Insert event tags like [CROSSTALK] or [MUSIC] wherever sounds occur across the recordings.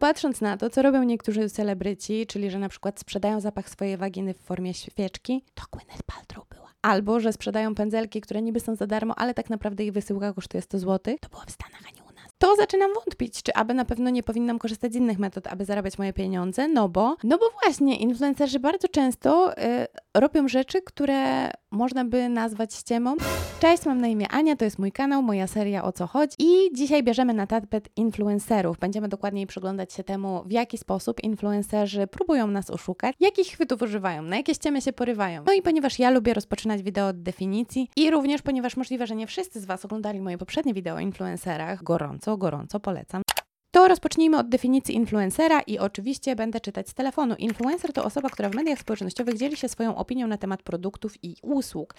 Patrząc na to, co robią niektórzy celebryci, czyli że na przykład sprzedają zapach swojej waginy w formie świeczki, to Gwyneth Paltrow była. Albo, że sprzedają pędzelki, które niby są za darmo, ale tak naprawdę ich wysyłka kosztuje 100 zł. To było w Stanach, a nie. To zaczynam wątpić, czy aby na pewno nie powinnam korzystać z innych metod, aby zarabiać moje pieniądze, no bo, no bo właśnie influencerzy bardzo często y, robią rzeczy, które można by nazwać ściemą. Cześć, mam na imię Ania, to jest mój kanał, moja seria O co chodzi i dzisiaj bierzemy na tapet influencerów. Będziemy dokładniej przyglądać się temu, w jaki sposób influencerzy próbują nas oszukać, jakich chwytów używają, na jakie ściemy się porywają. No i ponieważ ja lubię rozpoczynać wideo od definicji i również ponieważ możliwe, że nie wszyscy z Was oglądali moje poprzednie wideo o influencerach, gorąco, gorąco polecam. To rozpocznijmy od definicji influencera i oczywiście będę czytać z telefonu. Influencer to osoba, która w mediach społecznościowych dzieli się swoją opinią na temat produktów i usług.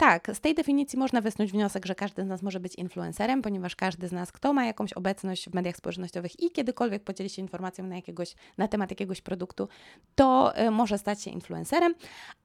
Tak, z tej definicji można wysnuć wniosek, że każdy z nas może być influencerem, ponieważ każdy z nas, kto ma jakąś obecność w mediach społecznościowych i kiedykolwiek podzieli się informacją na, jakiegoś, na temat jakiegoś produktu, to y, może stać się influencerem.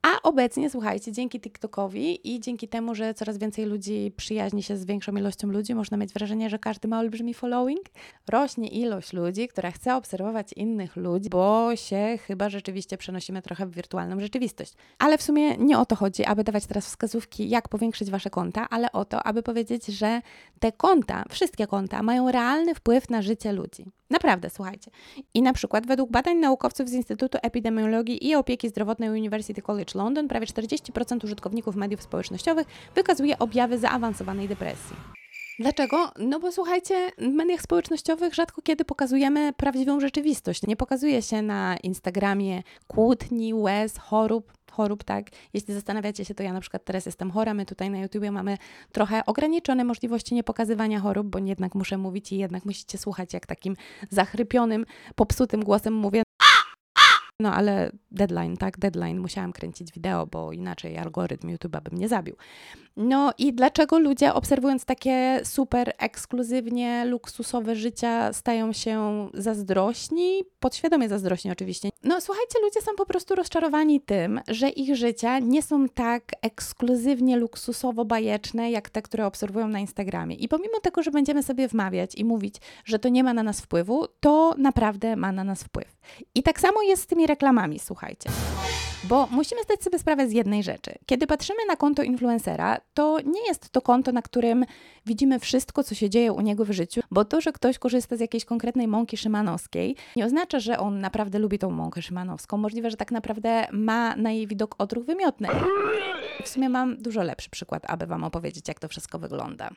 A obecnie, słuchajcie, dzięki TikTokowi i dzięki temu, że coraz więcej ludzi przyjaźni się z większą ilością ludzi, można mieć wrażenie, że każdy ma olbrzymi following, rośnie ilość ludzi, która chce obserwować innych ludzi, bo się chyba rzeczywiście przenosimy trochę w wirtualną rzeczywistość. Ale w sumie nie o to chodzi, aby dawać teraz wskazówki, jak powiększyć wasze konta, ale o to, aby powiedzieć, że te konta, wszystkie konta, mają realny wpływ na życie ludzi. Naprawdę, słuchajcie. I na przykład według badań naukowców z Instytutu Epidemiologii i Opieki Zdrowotnej University College London prawie 40% użytkowników mediów społecznościowych wykazuje objawy zaawansowanej depresji. Dlaczego? No bo słuchajcie, w mediach społecznościowych rzadko kiedy pokazujemy prawdziwą rzeczywistość. Nie pokazuje się na Instagramie kłótni, łez, chorób, chorób, tak? Jeśli zastanawiacie się, to ja na przykład teraz jestem chora, my tutaj na YouTubie mamy trochę ograniczone możliwości niepokazywania chorób, bo jednak muszę mówić i jednak musicie słuchać, jak takim zachrypionym, popsutym głosem mówię. No ale deadline, tak, deadline, musiałam kręcić wideo, bo inaczej algorytm YouTube'a by mnie zabił. No i dlaczego ludzie obserwując takie super ekskluzywnie luksusowe życia stają się zazdrośni? Podświadomie zazdrośni oczywiście. No słuchajcie, ludzie są po prostu rozczarowani tym, że ich życia nie są tak ekskluzywnie luksusowo bajeczne, jak te, które obserwują na Instagramie. I pomimo tego, że będziemy sobie wmawiać i mówić, że to nie ma na nas wpływu, to naprawdę ma na nas wpływ. I tak samo jest z tymi reklamami, słuchajcie. Bo musimy zdać sobie sprawę z jednej rzeczy. Kiedy patrzymy na konto influencera, to nie jest to konto, na którym widzimy wszystko, co się dzieje u niego w życiu, bo to, że ktoś korzysta z jakiejś konkretnej mąki szymanowskiej, nie oznacza, że on naprawdę lubi tą mąkę szymanowską. Możliwe, że tak naprawdę ma na jej widok odruch wymiotny. W sumie mam dużo lepszy przykład, aby Wam opowiedzieć, jak to wszystko wygląda.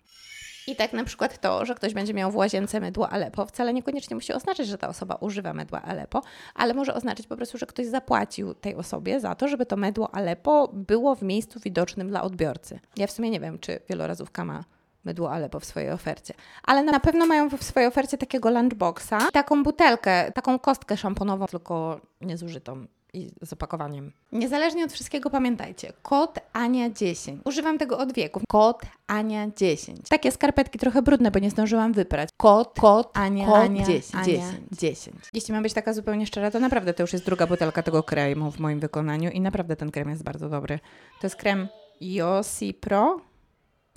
I tak na przykład to, że ktoś będzie miał w łazience mydło Aleppo, wcale niekoniecznie musi oznaczać, że ta osoba używa mydła Aleppo, ale może oznaczać po prostu, że ktoś zapłacił tej osobie za to, żeby to mydło Aleppo było w miejscu widocznym dla odbiorcy. Ja w sumie nie wiem, czy wielorazówka ma mydło Aleppo w swojej ofercie. Ale na pewno mają w swojej ofercie takiego lunchboxa, taką butelkę, taką kostkę szamponową, tylko niezużytą i z opakowaniem. Niezależnie od wszystkiego pamiętajcie, kod Ania10. Używam tego od wieków. Kod Ania10. Takie skarpetki trochę brudne, bo nie zdążyłam wyprać. Kod, kod Ania, kod Ania 10, Ania 10, 10. Jeśli mam być taka zupełnie szczera, to naprawdę to już jest druga butelka tego kremu w moim wykonaniu i naprawdę ten krem jest bardzo dobry. To jest krem Yossi Pro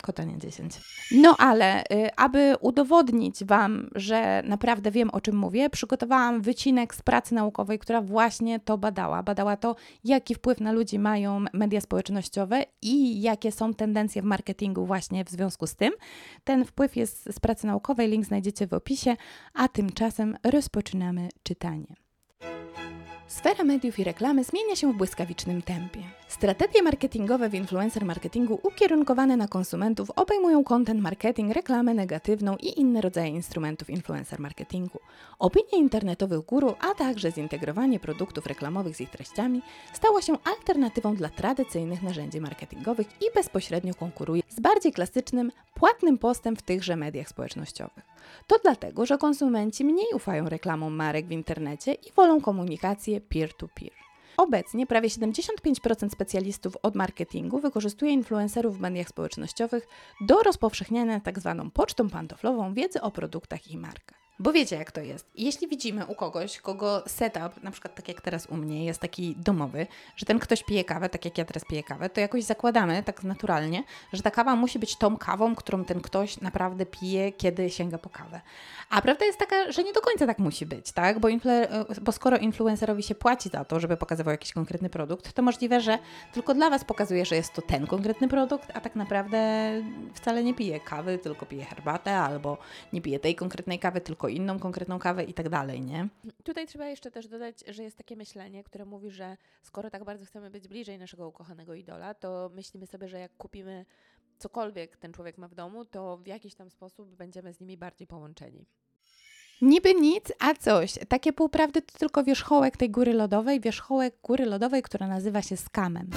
Kotanie 10. No ale, y, aby udowodnić Wam, że naprawdę wiem o czym mówię, przygotowałam wycinek z pracy naukowej, która właśnie to badała. Badała to, jaki wpływ na ludzi mają media społecznościowe i jakie są tendencje w marketingu właśnie w związku z tym. Ten wpływ jest z pracy naukowej, link znajdziecie w opisie, a tymczasem rozpoczynamy czytanie. Sfera mediów i reklamy zmienia się w błyskawicznym tempie. Strategie marketingowe w influencer marketingu ukierunkowane na konsumentów obejmują content marketing, reklamę negatywną i inne rodzaje instrumentów influencer marketingu. Opinie internetowych guru, a także zintegrowanie produktów reklamowych z ich treściami stało się alternatywą dla tradycyjnych narzędzi marketingowych i bezpośrednio konkuruje z bardziej klasycznym, płatnym postem w tychże mediach społecznościowych. To dlatego, że konsumenci mniej ufają reklamom marek w internecie i wolą komunikację peer-to-peer. Obecnie prawie 75% specjalistów od marketingu wykorzystuje influencerów w mediach społecznościowych do rozpowszechniania tzw. Tak pocztą pantoflową wiedzy o produktach i markach. Bo wiecie, jak to jest. Jeśli widzimy u kogoś, kogo setup, na przykład tak jak teraz u mnie, jest taki domowy, że ten ktoś pije kawę, tak jak ja teraz piję kawę, to jakoś zakładamy tak naturalnie, że ta kawa musi być tą kawą, którą ten ktoś naprawdę pije, kiedy sięga po kawę. A prawda jest taka, że nie do końca tak musi być, tak? Bo, bo skoro influencerowi się płaci za to, żeby pokazywał jakiś konkretny produkt, to możliwe, że tylko dla Was pokazuje, że jest to ten konkretny produkt, a tak naprawdę wcale nie pije kawy, tylko pije herbatę, albo nie pije tej konkretnej kawy, tylko inną konkretną kawę i tak dalej, nie? Tutaj trzeba jeszcze też dodać, że jest takie myślenie, które mówi, że skoro tak bardzo chcemy być bliżej naszego ukochanego idola, to myślimy sobie, że jak kupimy cokolwiek ten człowiek ma w domu, to w jakiś tam sposób będziemy z nimi bardziej połączeni. Niby nic, a coś. Takie półprawdy to tylko wierzchołek tej góry lodowej, wierzchołek góry lodowej, która nazywa się skamem.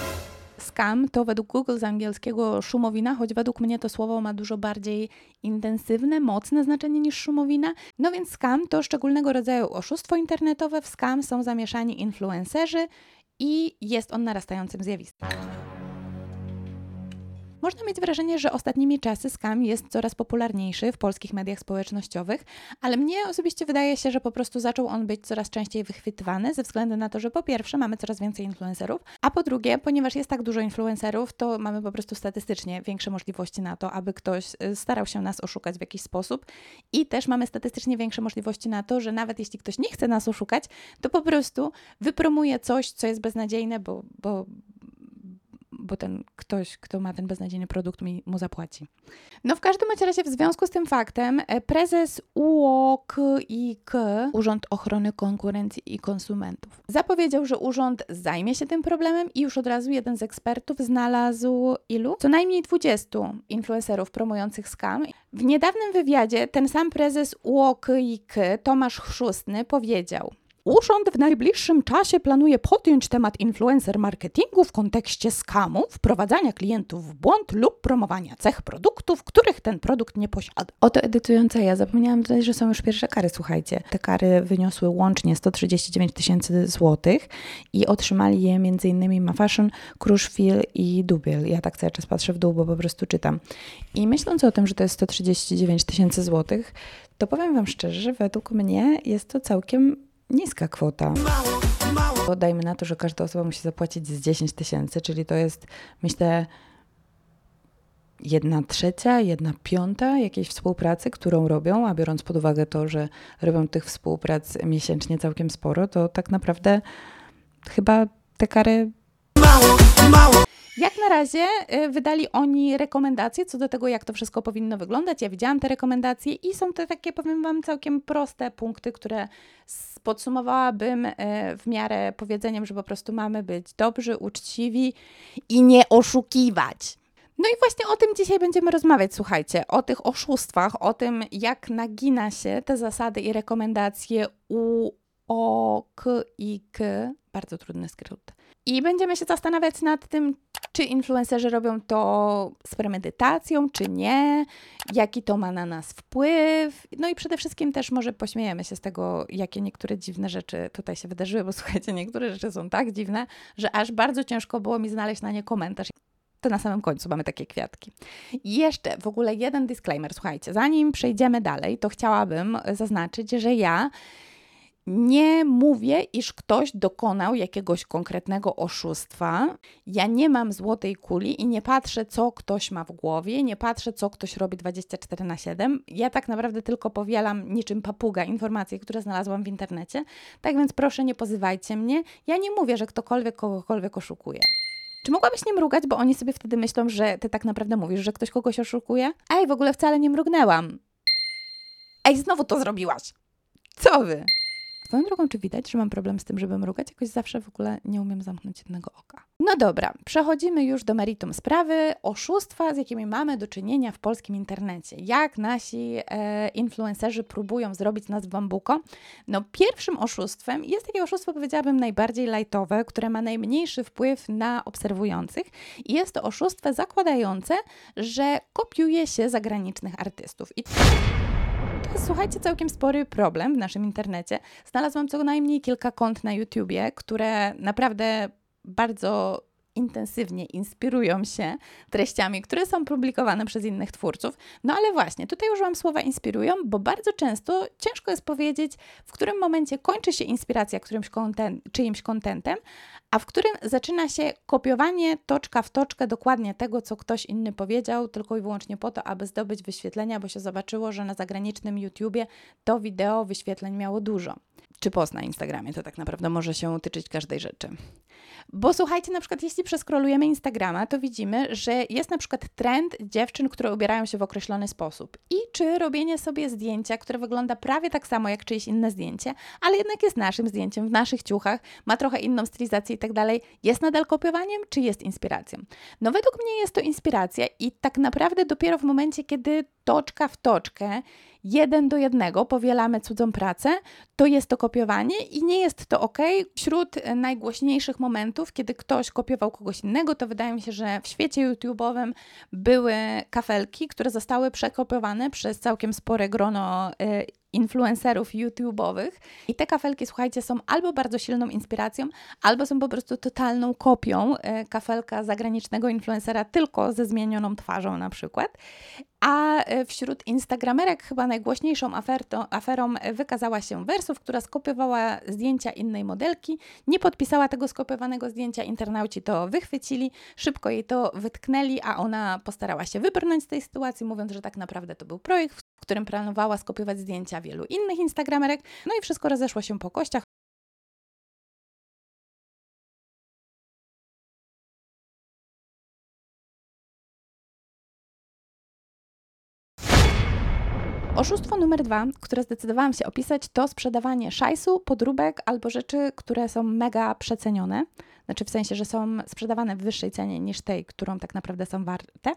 Scam to według Google z angielskiego szumowina, choć według mnie to słowo ma dużo bardziej intensywne, mocne znaczenie niż szumowina. No więc scam to szczególnego rodzaju oszustwo internetowe. W scam są zamieszani influencerzy i jest on narastającym zjawiskiem. Można mieć wrażenie, że ostatnimi czasy skam jest coraz popularniejszy w polskich mediach społecznościowych, ale mnie osobiście wydaje się, że po prostu zaczął on być coraz częściej wychwytywany ze względu na to, że po pierwsze mamy coraz więcej influencerów, a po drugie, ponieważ jest tak dużo influencerów, to mamy po prostu statystycznie większe możliwości na to, aby ktoś y, starał się nas oszukać w jakiś sposób. I też mamy statystycznie większe możliwości na to, że nawet jeśli ktoś nie chce nas oszukać, to po prostu wypromuje coś, co jest beznadziejne, bo, bo, bo ten ktoś, kto ma ten beznadziejny produkt, mi, mu zapłaci. No w każdym razie w związku z tym faktem e, prezes UOKiK, Urząd Ochrony Konkurencji i Konsumentów, zapowiedział, że urząd zajmie się tym problemem i już od razu jeden z ekspertów znalazł ilu? Co najmniej 20 influencerów promujących scam. W niedawnym wywiadzie ten sam prezes UOKiK, Tomasz Chrzustny, powiedział – Urząd w najbliższym czasie planuje podjąć temat influencer marketingu w kontekście skamu, wprowadzania klientów w błąd lub promowania cech produktów, których ten produkt nie posiada. Oto edytująca ja zapomniałam dodać, że są już pierwsze kary, słuchajcie. Te kary wyniosły łącznie 139 tysięcy złotych i otrzymali je m.in. Mafashion, Kruszwil i Dubiel. Ja tak cały czas patrzę w dół, bo po prostu czytam. I myśląc o tym, że to jest 139 tysięcy złotych, to powiem Wam szczerze, że według mnie jest to całkiem niska kwota. Mało, Dajmy na to, że każda osoba musi zapłacić z 10 tysięcy, czyli to jest, myślę, jedna trzecia, jedna piąta jakiejś współpracy, którą robią, a biorąc pod uwagę to, że robią tych współprac miesięcznie całkiem sporo, to tak naprawdę chyba te kary. Mało, mało. Jak na razie y, wydali oni rekomendacje co do tego, jak to wszystko powinno wyglądać. Ja widziałam te rekomendacje i są to takie, powiem Wam, całkiem proste punkty, które podsumowałabym y, w miarę powiedzeniem, że po prostu mamy być dobrzy, uczciwi i nie oszukiwać. No i właśnie o tym dzisiaj będziemy rozmawiać, słuchajcie, o tych oszustwach, o tym, jak nagina się te zasady i rekomendacje U, O, K i K, bardzo trudny skrót. I będziemy się zastanawiać nad tym, czy influencerzy robią to z premedytacją, czy nie, jaki to ma na nas wpływ. No i przede wszystkim też może pośmiejemy się z tego, jakie niektóre dziwne rzeczy tutaj się wydarzyły, bo [LAUGHS] słuchajcie, niektóre rzeczy są tak dziwne, że aż bardzo ciężko było mi znaleźć na nie komentarz to na samym końcu mamy takie kwiatki. I jeszcze w ogóle jeden disclaimer, słuchajcie, zanim przejdziemy dalej, to chciałabym zaznaczyć, że ja nie mówię, iż ktoś dokonał jakiegoś konkretnego oszustwa. Ja nie mam złotej kuli i nie patrzę, co ktoś ma w głowie, nie patrzę, co ktoś robi 24 na 7. Ja tak naprawdę tylko powielam niczym papuga informacje, które znalazłam w internecie. Tak więc proszę, nie pozywajcie mnie. Ja nie mówię, że ktokolwiek kogokolwiek oszukuje. Czy mogłabyś nie mrugać, bo oni sobie wtedy myślą, że ty tak naprawdę mówisz, że ktoś kogoś oszukuje? Ej, w ogóle wcale nie mrugnęłam. Ej, znowu to zrobiłaś. Co wy? Swoją drogą, czy widać, że mam problem z tym, żeby mrugać? Jakoś zawsze w ogóle nie umiem zamknąć jednego oka. No dobra, przechodzimy już do meritum sprawy. Oszustwa, z jakimi mamy do czynienia w polskim internecie. Jak nasi e, influencerzy próbują zrobić nas w bambuko? No pierwszym oszustwem jest takie oszustwo, powiedziałabym, najbardziej lightowe, które ma najmniejszy wpływ na obserwujących. I jest to oszustwo zakładające, że kopiuje się zagranicznych artystów. I słuchajcie, całkiem spory problem w naszym internecie. Znalazłam co najmniej kilka kont na YouTubie, które naprawdę bardzo intensywnie inspirują się treściami, które są publikowane przez innych twórców. No ale właśnie, tutaj użyłam słowa inspirują, bo bardzo często ciężko jest powiedzieć, w którym momencie kończy się inspiracja którymś content, czyimś kontentem, a w którym zaczyna się kopiowanie toczka w toczkę dokładnie tego, co ktoś inny powiedział, tylko i wyłącznie po to, aby zdobyć wyświetlenia, bo się zobaczyło, że na zagranicznym YouTubie to wideo wyświetleń miało dużo czy post na Instagramie. To tak naprawdę może się tyczyć każdej rzeczy. Bo słuchajcie, na przykład jeśli przeskrolujemy Instagrama, to widzimy, że jest na przykład trend dziewczyn, które ubierają się w określony sposób. I czy robienie sobie zdjęcia, które wygląda prawie tak samo jak czyjeś inne zdjęcie, ale jednak jest naszym zdjęciem, w naszych ciuchach, ma trochę inną stylizację tak dalej, jest nadal kopiowaniem, czy jest inspiracją? No według mnie jest to inspiracja i tak naprawdę dopiero w momencie, kiedy toczka w toczkę jeden do jednego powielamy cudzą pracę, to jest to kopiowanie i nie jest to ok. Wśród najgłośniejszych momentów, kiedy ktoś kopiował kogoś innego, to wydaje mi się, że w świecie YouTube'owym były kafelki, które zostały przekopiowane przez całkiem spore grono y, influencerów YouTube'owych. I te kafelki, słuchajcie, są albo bardzo silną inspiracją, albo są po prostu totalną kopią y, kafelka zagranicznego influencera, tylko ze zmienioną twarzą na przykład. A e, wśród Instagramerek chyba najgłośniejszą aferto, aferą wykazała się Wersów, która skopiowała zdjęcia innej modelki, nie podpisała tego skopiowanego zdjęcia, internauci to wychwycili, szybko jej to wytknęli, a ona postarała się wybrnąć z tej sytuacji, mówiąc, że tak naprawdę to był projekt, w którym planowała skopiować zdjęcia wielu innych Instagramerek, no i wszystko rozeszło się po kościach. Oszustwo numer dwa, które zdecydowałam się opisać, to sprzedawanie szajsu, podróbek albo rzeczy, które są mega przecenione. Znaczy w sensie, że są sprzedawane w wyższej cenie niż tej, którą tak naprawdę są warte.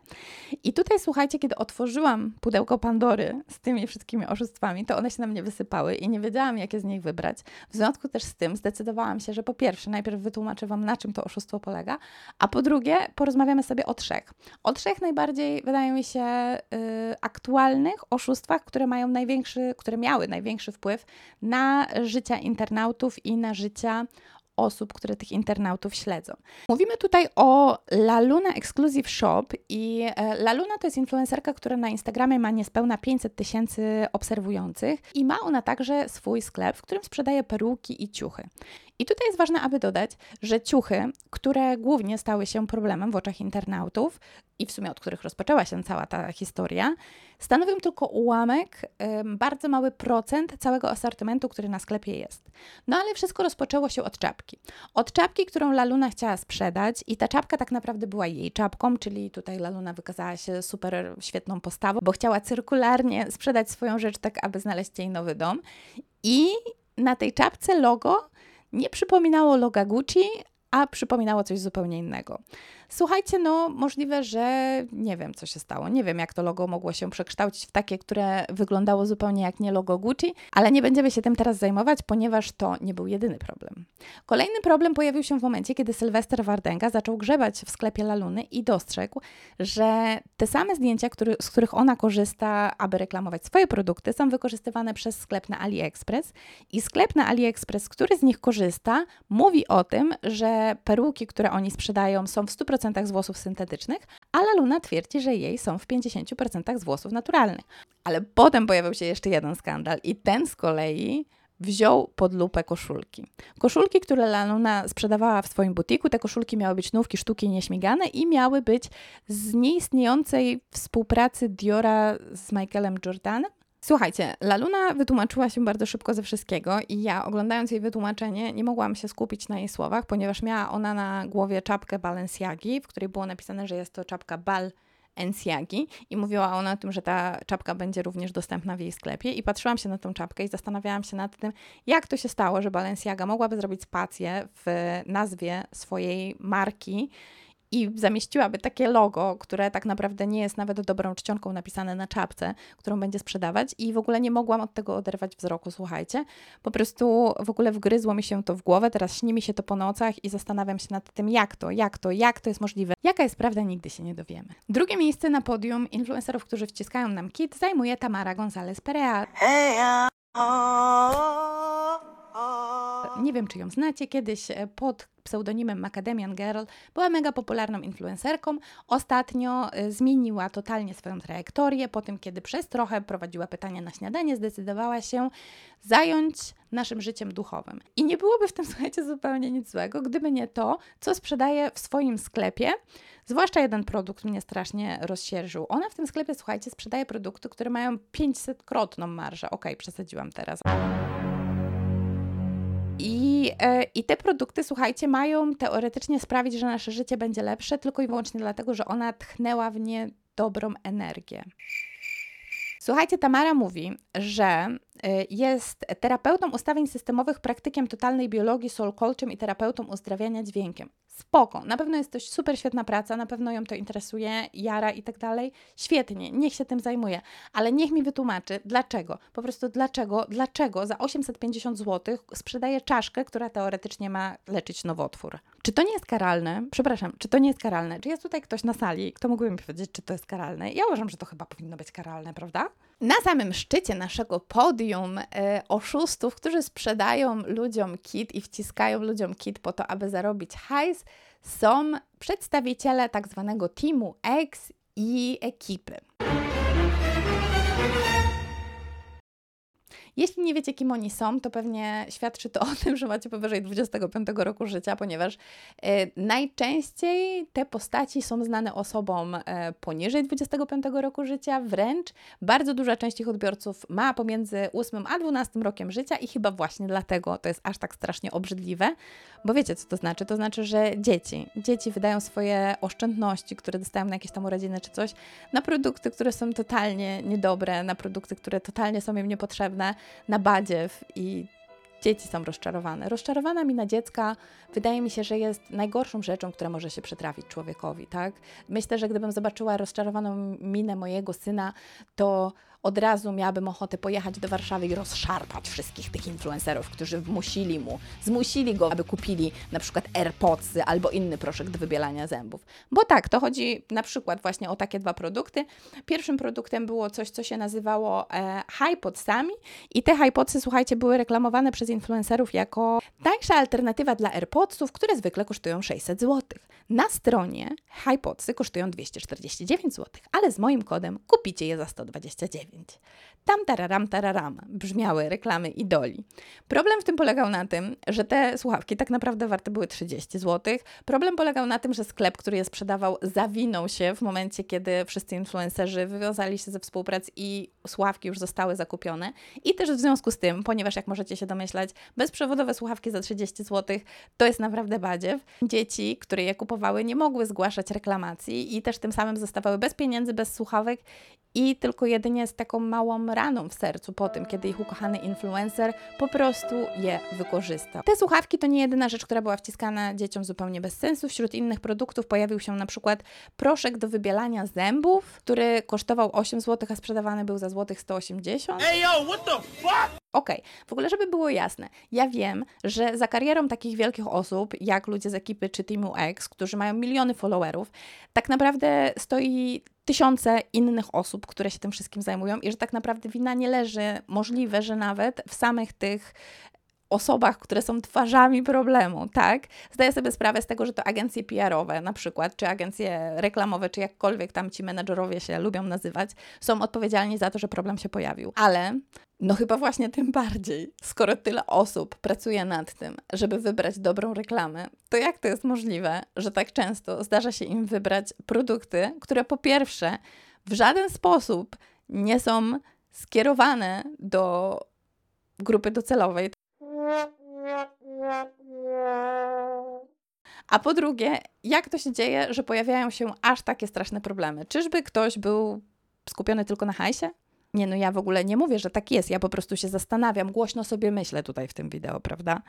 I tutaj słuchajcie, kiedy otworzyłam pudełko Pandory z tymi wszystkimi oszustwami, to one się na mnie wysypały i nie wiedziałam, jakie z nich wybrać. W związku też z tym zdecydowałam się, że po pierwsze, najpierw wytłumaczę Wam, na czym to oszustwo polega, a po drugie, porozmawiamy sobie o trzech. O trzech najbardziej, wydaje mi się, yy, aktualnych oszustwach, które mają największy, które miały największy wpływ na życia internautów i na życia osób, które tych internautów śledzą. Mówimy tutaj o Laluna Exclusive Shop i e, Laluna to jest influencerka, która na Instagramie ma niespełna 500 tysięcy obserwujących i ma ona także swój sklep, w którym sprzedaje peruki i ciuchy. I tutaj jest ważne, aby dodać, że ciuchy, które głównie stały się problemem w oczach internautów i w sumie od których rozpoczęła się cała ta historia, stanowią tylko ułamek, bardzo mały procent całego asortymentu, który na sklepie jest. No ale wszystko rozpoczęło się od czapki. Od czapki, którą Laluna chciała sprzedać i ta czapka tak naprawdę była jej czapką, czyli tutaj Laluna wykazała się super świetną postawą, bo chciała cyrkularnie sprzedać swoją rzecz tak, aby znaleźć jej nowy dom. I na tej czapce logo nie przypominało loga Gucci, a przypominało coś zupełnie innego. Słuchajcie, no możliwe, że nie wiem, co się stało. Nie wiem, jak to logo mogło się przekształcić w takie, które wyglądało zupełnie jak nie logo Gucci, ale nie będziemy się tym teraz zajmować, ponieważ to nie był jedyny problem. Kolejny problem pojawił się w momencie, kiedy Sylwester Wardenga zaczął grzebać w sklepie Laluny i dostrzegł, że te same zdjęcia, który, z których ona korzysta, aby reklamować swoje produkty, są wykorzystywane przez sklep na AliExpress i sklep na AliExpress, który z nich korzysta, mówi o tym, że peruki, które oni sprzedają, są w 100% 100% z włosów syntetycznych, a Luna twierdzi, że jej są w 50% z włosów naturalnych. Ale potem pojawił się jeszcze jeden skandal i ten z kolei wziął pod lupę koszulki. Koszulki, które Luna sprzedawała w swoim butiku, te koszulki miały być nówki, sztuki nieśmigane i miały być z nieistniejącej współpracy Diora z Michaelem Jordanem. Słuchajcie, Laluna wytłumaczyła się bardzo szybko ze wszystkiego i ja oglądając jej wytłumaczenie nie mogłam się skupić na jej słowach, ponieważ miała ona na głowie czapkę Balenciagi, w której było napisane, że jest to czapka Bal Enciagi i mówiła ona o tym, że ta czapka będzie również dostępna w jej sklepie i patrzyłam się na tą czapkę i zastanawiałam się nad tym, jak to się stało, że Balenciaga mogłaby zrobić spację w nazwie swojej marki i zamieściłaby takie logo, które tak naprawdę nie jest nawet dobrą czcionką napisane na czapce, którą będzie sprzedawać i w ogóle nie mogłam od tego oderwać wzroku, słuchajcie. Po prostu w ogóle wgryzło mi się to w głowę, teraz śni mi się to po nocach i zastanawiam się nad tym, jak to, jak to, jak to jest możliwe. Jaka jest prawda, nigdy się nie dowiemy. Drugie miejsce na podium influencerów, którzy wciskają nam kit, zajmuje Tamara González Perea. Hey, oh, oh. Nie wiem czy ją znacie, kiedyś e, pod pseudonimem Macadamian Girl, była mega popularną influencerką. Ostatnio y, zmieniła totalnie swoją trajektorię. Po tym, kiedy przez trochę prowadziła pytania na śniadanie, zdecydowała się zająć naszym życiem duchowym. I nie byłoby w tym, [LAUGHS] słuchajcie, zupełnie nic złego, gdyby nie to, co sprzedaje w swoim sklepie. Zwłaszcza jeden produkt mnie strasznie rozsierżył. Ona w tym sklepie, słuchajcie, sprzedaje produkty, które mają 500-krotną marżę. Okej, okay, przesadziłam teraz. I, e, I te produkty, słuchajcie, mają teoretycznie sprawić, że nasze życie będzie lepsze, tylko i wyłącznie dlatego, że ona tchnęła w nie dobrą energię. Słuchajcie, Tamara mówi, że jest terapeutą ustawień systemowych, praktykiem totalnej biologii, soul coachem i terapeutą uzdrawiania dźwiękiem spoko, na pewno jest to super świetna praca, na pewno ją to interesuje, jara i tak dalej. Świetnie, niech się tym zajmuje, ale niech mi wytłumaczy, dlaczego, po prostu dlaczego, dlaczego za 850 zł sprzedaje czaszkę, która teoretycznie ma leczyć nowotwór. Czy to nie jest karalne? Przepraszam, czy to nie jest karalne? Czy jest tutaj ktoś na sali, kto mógłby mi powiedzieć, czy to jest karalne? Ja uważam, że to chyba powinno być karalne, prawda? Na samym szczycie naszego podium e, oszustów, którzy sprzedają ludziom kit i wciskają ludziom kit po to, aby zarobić hajs, są przedstawiciele tak zwanego teamu X i ekipy. Jeśli nie wiecie, kim oni są, to pewnie świadczy to [LAUGHS] o tym, że macie powyżej 25 roku życia, ponieważ e, najczęściej te postaci są znane osobom e, poniżej 25 roku życia, wręcz bardzo duża część ich odbiorców ma pomiędzy 8 a 12 rokiem życia i chyba właśnie dlatego to jest aż tak strasznie obrzydliwe, bo wiecie, co to znaczy? To znaczy, że dzieci, dzieci wydają swoje oszczędności, które dostają na jakieś tam urodziny czy coś, na produkty, które są totalnie niedobre, na produkty, które totalnie są im niepotrzebne, na badziew i dzieci są rozczarowane. Rozczarowana mina dziecka wydaje mi się, że jest najgorszą rzeczą, która może się przytrafić człowiekowi, tak? Myślę, że gdybym zobaczyła rozczarowaną minę mojego syna, to od razu miałabym ochotę pojechać do Warszawy i rozszarpać wszystkich tych influencerów, którzy musili mu, zmusili go, aby kupili na przykład AirPodsy albo inny proszek do wybielania zębów. Bo tak, to chodzi na przykład właśnie o takie dwa produkty. Pierwszym produktem było coś, co się nazywało e, HiPodsami i te HiPodsy, słuchajcie, były reklamowane przez influencerów jako tańsza alternatywa dla AirPodsów, które zwykle kosztują 600 zł. Na stronie HiPodsy kosztują 249 zł, ale z moim kodem kupicie je za 129. Tam tararam, tararam brzmiały reklamy idoli. Problem w tym polegał na tym, że te słuchawki tak naprawdę warte były 30 zł. Problem polegał na tym, że sklep, który je sprzedawał, zawinął się w momencie, kiedy wszyscy influencerzy wywiązali się ze współpracy i słuchawki już zostały zakupione. I też w związku z tym, ponieważ jak możecie się domyślać, bezprzewodowe słuchawki za 30 zł to jest naprawdę badziew. Dzieci, które je kupowały, nie mogły zgłaszać reklamacji i też tym samym zostawały bez pieniędzy, bez słuchawek i tylko jedynie z taką małą raną w sercu po tym, kiedy ich ukochany influencer po prostu je wykorzystał. Te słuchawki to nie jedyna rzecz, która była wciskana dzieciom zupełnie bez sensu. Wśród innych produktów pojawił się na przykład proszek do wybielania zębów, który kosztował 8 zł, a sprzedawany był za złotych 180. Hey yo, what the fuck? Okej, okay. w ogóle, żeby było jasne, ja wiem, że za karierą takich wielkich osób, jak ludzie z ekipy czy Teamu X, którzy mają miliony followerów, tak naprawdę stoi tysiące innych osób, które się tym wszystkim zajmują i że tak naprawdę wina nie leży, możliwe, że nawet w samych tych osobach, które są twarzami problemu, tak? Zdaję sobie sprawę z tego, że to agencje PR-owe na przykład, czy agencje reklamowe, czy jakkolwiek tam ci menedżerowie się lubią nazywać, są odpowiedzialni za to, że problem się pojawił. Ale no chyba właśnie tym bardziej, skoro tyle osób pracuje nad tym, żeby wybrać dobrą reklamę, to jak to jest możliwe, że tak często zdarza się im wybrać produkty, które po pierwsze w żaden sposób nie są skierowane do grupy docelowej. A po drugie, jak to się dzieje, że pojawiają się aż takie straszne problemy? Czyżby ktoś był skupiony tylko na hajsie? Nie, no ja w ogóle nie mówię, że tak jest. Ja po prostu się zastanawiam, głośno sobie myślę tutaj w tym wideo, prawda?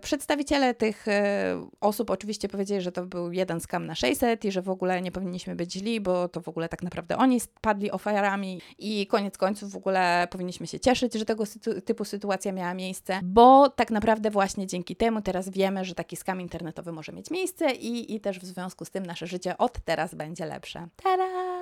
Przedstawiciele tych e, osób oczywiście powiedzieli, że to był jeden skam na 600 i że w ogóle nie powinniśmy być źli, bo to w ogóle tak naprawdę oni padli ofiarami i koniec końców w ogóle powinniśmy się cieszyć, że tego typu sytuacja miała miejsce, bo tak naprawdę właśnie dzięki temu teraz wiemy, że taki skam internetowy może mieć miejsce i, i też w związku z tym nasze życie od teraz będzie lepsze. Tada!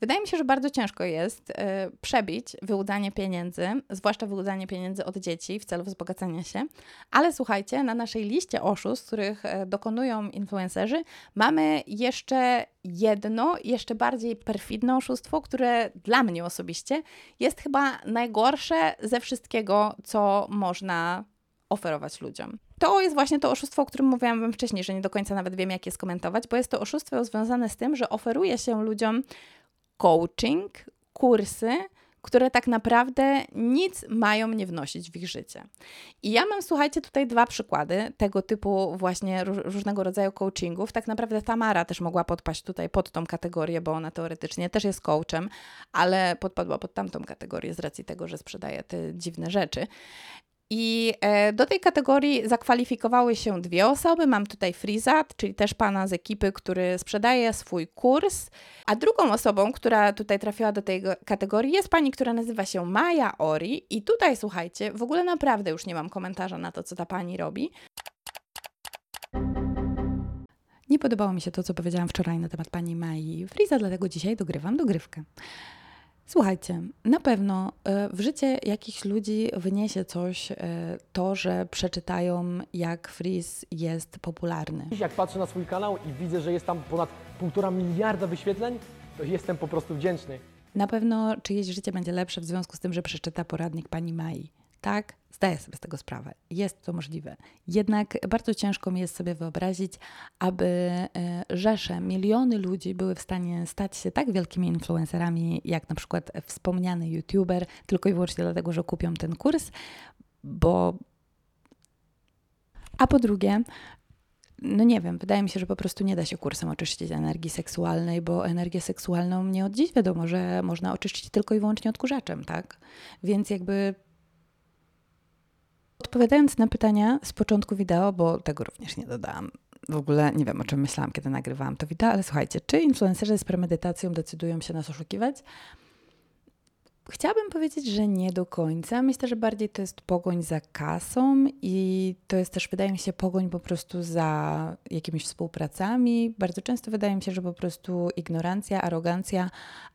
Wydaje mi się, że bardzo ciężko jest y, przebić wyłudzanie pieniędzy, zwłaszcza wyłudzanie pieniędzy od dzieci w celu wzbogacenia się. Ale słuchajcie, na naszej liście oszustw, których y, dokonują influencerzy, mamy jeszcze jedno, jeszcze bardziej perfidne oszustwo, które dla mnie osobiście jest chyba najgorsze ze wszystkiego, co można oferować ludziom. To jest właśnie to oszustwo, o którym mówiłam Wam wcześniej, że nie do końca nawet wiem, jak je skomentować, bo jest to oszustwo związane z tym, że oferuje się ludziom coaching, kursy, które tak naprawdę nic mają nie wnosić w ich życie. I ja mam, słuchajcie, tutaj dwa przykłady tego typu właśnie różnego rodzaju coachingów. Tak naprawdę Tamara też mogła podpaść tutaj pod tą kategorię, bo ona teoretycznie też jest coachem, ale podpadła pod tamtą kategorię z racji tego, że sprzedaje te dziwne rzeczy. I e, do tej kategorii zakwalifikowały się dwie osoby. Mam tutaj Frizat, czyli też pana z ekipy, który sprzedaje swój kurs. A drugą osobą, która tutaj trafiła do tej kategorii, jest pani, która nazywa się Maja Ori. I tutaj słuchajcie, w ogóle naprawdę już nie mam komentarza na to, co ta pani robi. Nie podobało mi się to, co powiedziałam wczoraj na temat pani Mai Friza, dlatego dzisiaj dogrywam dogrywkę. Słuchajcie, na pewno e, w życie jakichś ludzi wyniesie coś e, to, że przeczytają, jak Freeze jest popularny. Jak patrzę na swój kanał i widzę, że jest tam ponad półtora miliarda wyświetleń, to jestem po prostu wdzięczny. Na pewno czyjeś życie będzie lepsze w związku z tym, że przeczyta poradnik pani Mai. Tak, zdaję sobie z tego sprawę. Jest to możliwe. Jednak bardzo ciężko mi jest sobie wyobrazić, aby e, rzesze, miliony ludzi były w stanie stać się tak wielkimi influencerami, jak na przykład wspomniany YouTuber, tylko i wyłącznie dlatego, że kupią ten kurs, bo. A po drugie, no nie wiem, wydaje mi się, że po prostu nie da się kursem oczyścić energii seksualnej, bo energię seksualną nie od dziś wiadomo, że można oczyścić tylko i wyłącznie odkurzaczem, tak? Więc jakby Odpowiadając na pytania z początku wideo, bo tego również nie dodałam. W ogóle nie wiem, o czym myślałam, kiedy nagrywałam to wideo, ale słuchajcie, czy influencerzy z premedytacją decydują się nas oszukiwać? Chciałabym powiedzieć, że nie do końca. Myślę, że bardziej to jest pogoń za kasą i to jest też, wydaje mi się, pogoń po prostu za jakimiś współpracami. Bardzo często wydaje mi się, że po prostu ignorancja, arogancja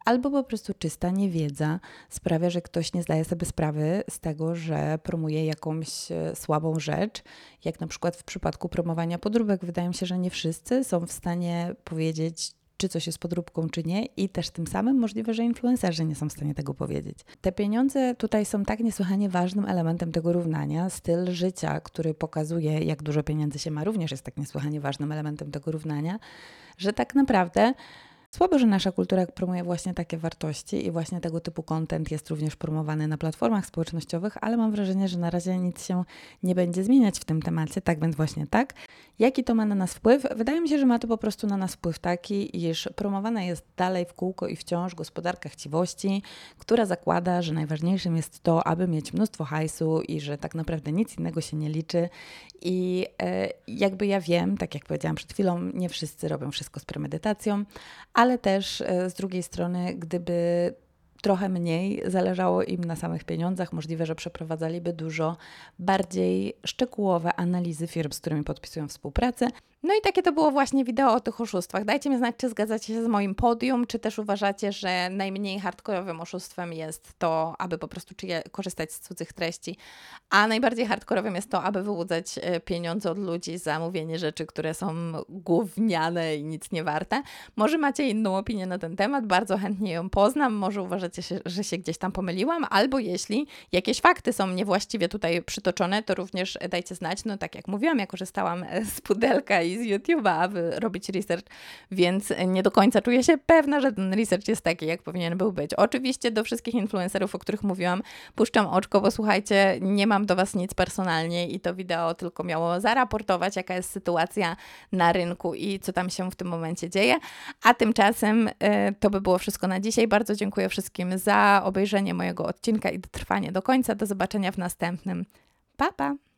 albo po prostu czysta niewiedza sprawia, że ktoś nie zdaje sobie sprawy z tego, że promuje jakąś e, słabą rzecz, jak na przykład w przypadku promowania podróbek. Wydaje mi się, że nie wszyscy są w stanie powiedzieć, czy coś jest podróbką, czy nie, i też tym samym możliwe, że influencerzy nie są w stanie tego powiedzieć. Te pieniądze tutaj są tak niesłychanie ważnym elementem tego równania. Styl życia, który pokazuje, jak dużo pieniędzy się ma, również jest tak niesłychanie ważnym elementem tego równania, że tak naprawdę Słabo, że nasza kultura promuje właśnie takie wartości i właśnie tego typu content jest również promowany na platformach społecznościowych, ale mam wrażenie, że na razie nic się nie będzie zmieniać w tym temacie, tak więc właśnie tak. Jaki to ma na nas wpływ? Wydaje mi się, że ma to po prostu na nas wpływ taki, iż promowana jest dalej w kółko i wciąż gospodarka chciwości, która zakłada, że najważniejszym jest to, aby mieć mnóstwo hajsu i że tak naprawdę nic innego się nie liczy. I e, jakby ja wiem, tak jak powiedziałam przed chwilą, nie wszyscy robią wszystko z premedytacją, ale też e, z drugiej strony, gdyby trochę mniej zależało im na samych pieniądzach, możliwe, że przeprowadzaliby dużo bardziej szczegółowe analizy firm, z którymi podpisują współpracę. No i takie to było właśnie wideo o tych oszustwach. Dajcie mi znać, czy zgadzacie się z moim podium, czy też uważacie, że najmniej hardkorowym oszustwem jest to, aby po prostu korzystać z cudzych treści, a najbardziej hardkorowym jest to, aby wyłudzać e, pieniądze od ludzi za mówienie rzeczy, które są gówniane i nic nie warte. Może macie inną opinię na ten temat, bardzo chętnie ją poznam, może uważacie, że się gdzieś tam pomyliłam, albo jeśli jakieś fakty są niewłaściwie tutaj przytoczone, to również dajcie znać. No tak jak mówiłam, ja korzystałam z pudelka z YouTube'a, aby robić research, więc nie do końca czuję się pewna, że ten research jest taki, jak powinien był być. Oczywiście do wszystkich influencerów, o których mówiłam, puszczam oczko, bo słuchajcie, nie mam do Was nic personalnie i to wideo tylko miało zaraportować, jaka jest sytuacja na rynku i co tam się w tym momencie dzieje. A tymczasem y, to by było wszystko na dzisiaj. Bardzo dziękuję wszystkim za obejrzenie mojego odcinka i dotrwanie do końca. Do zobaczenia w następnym. Pa, pa!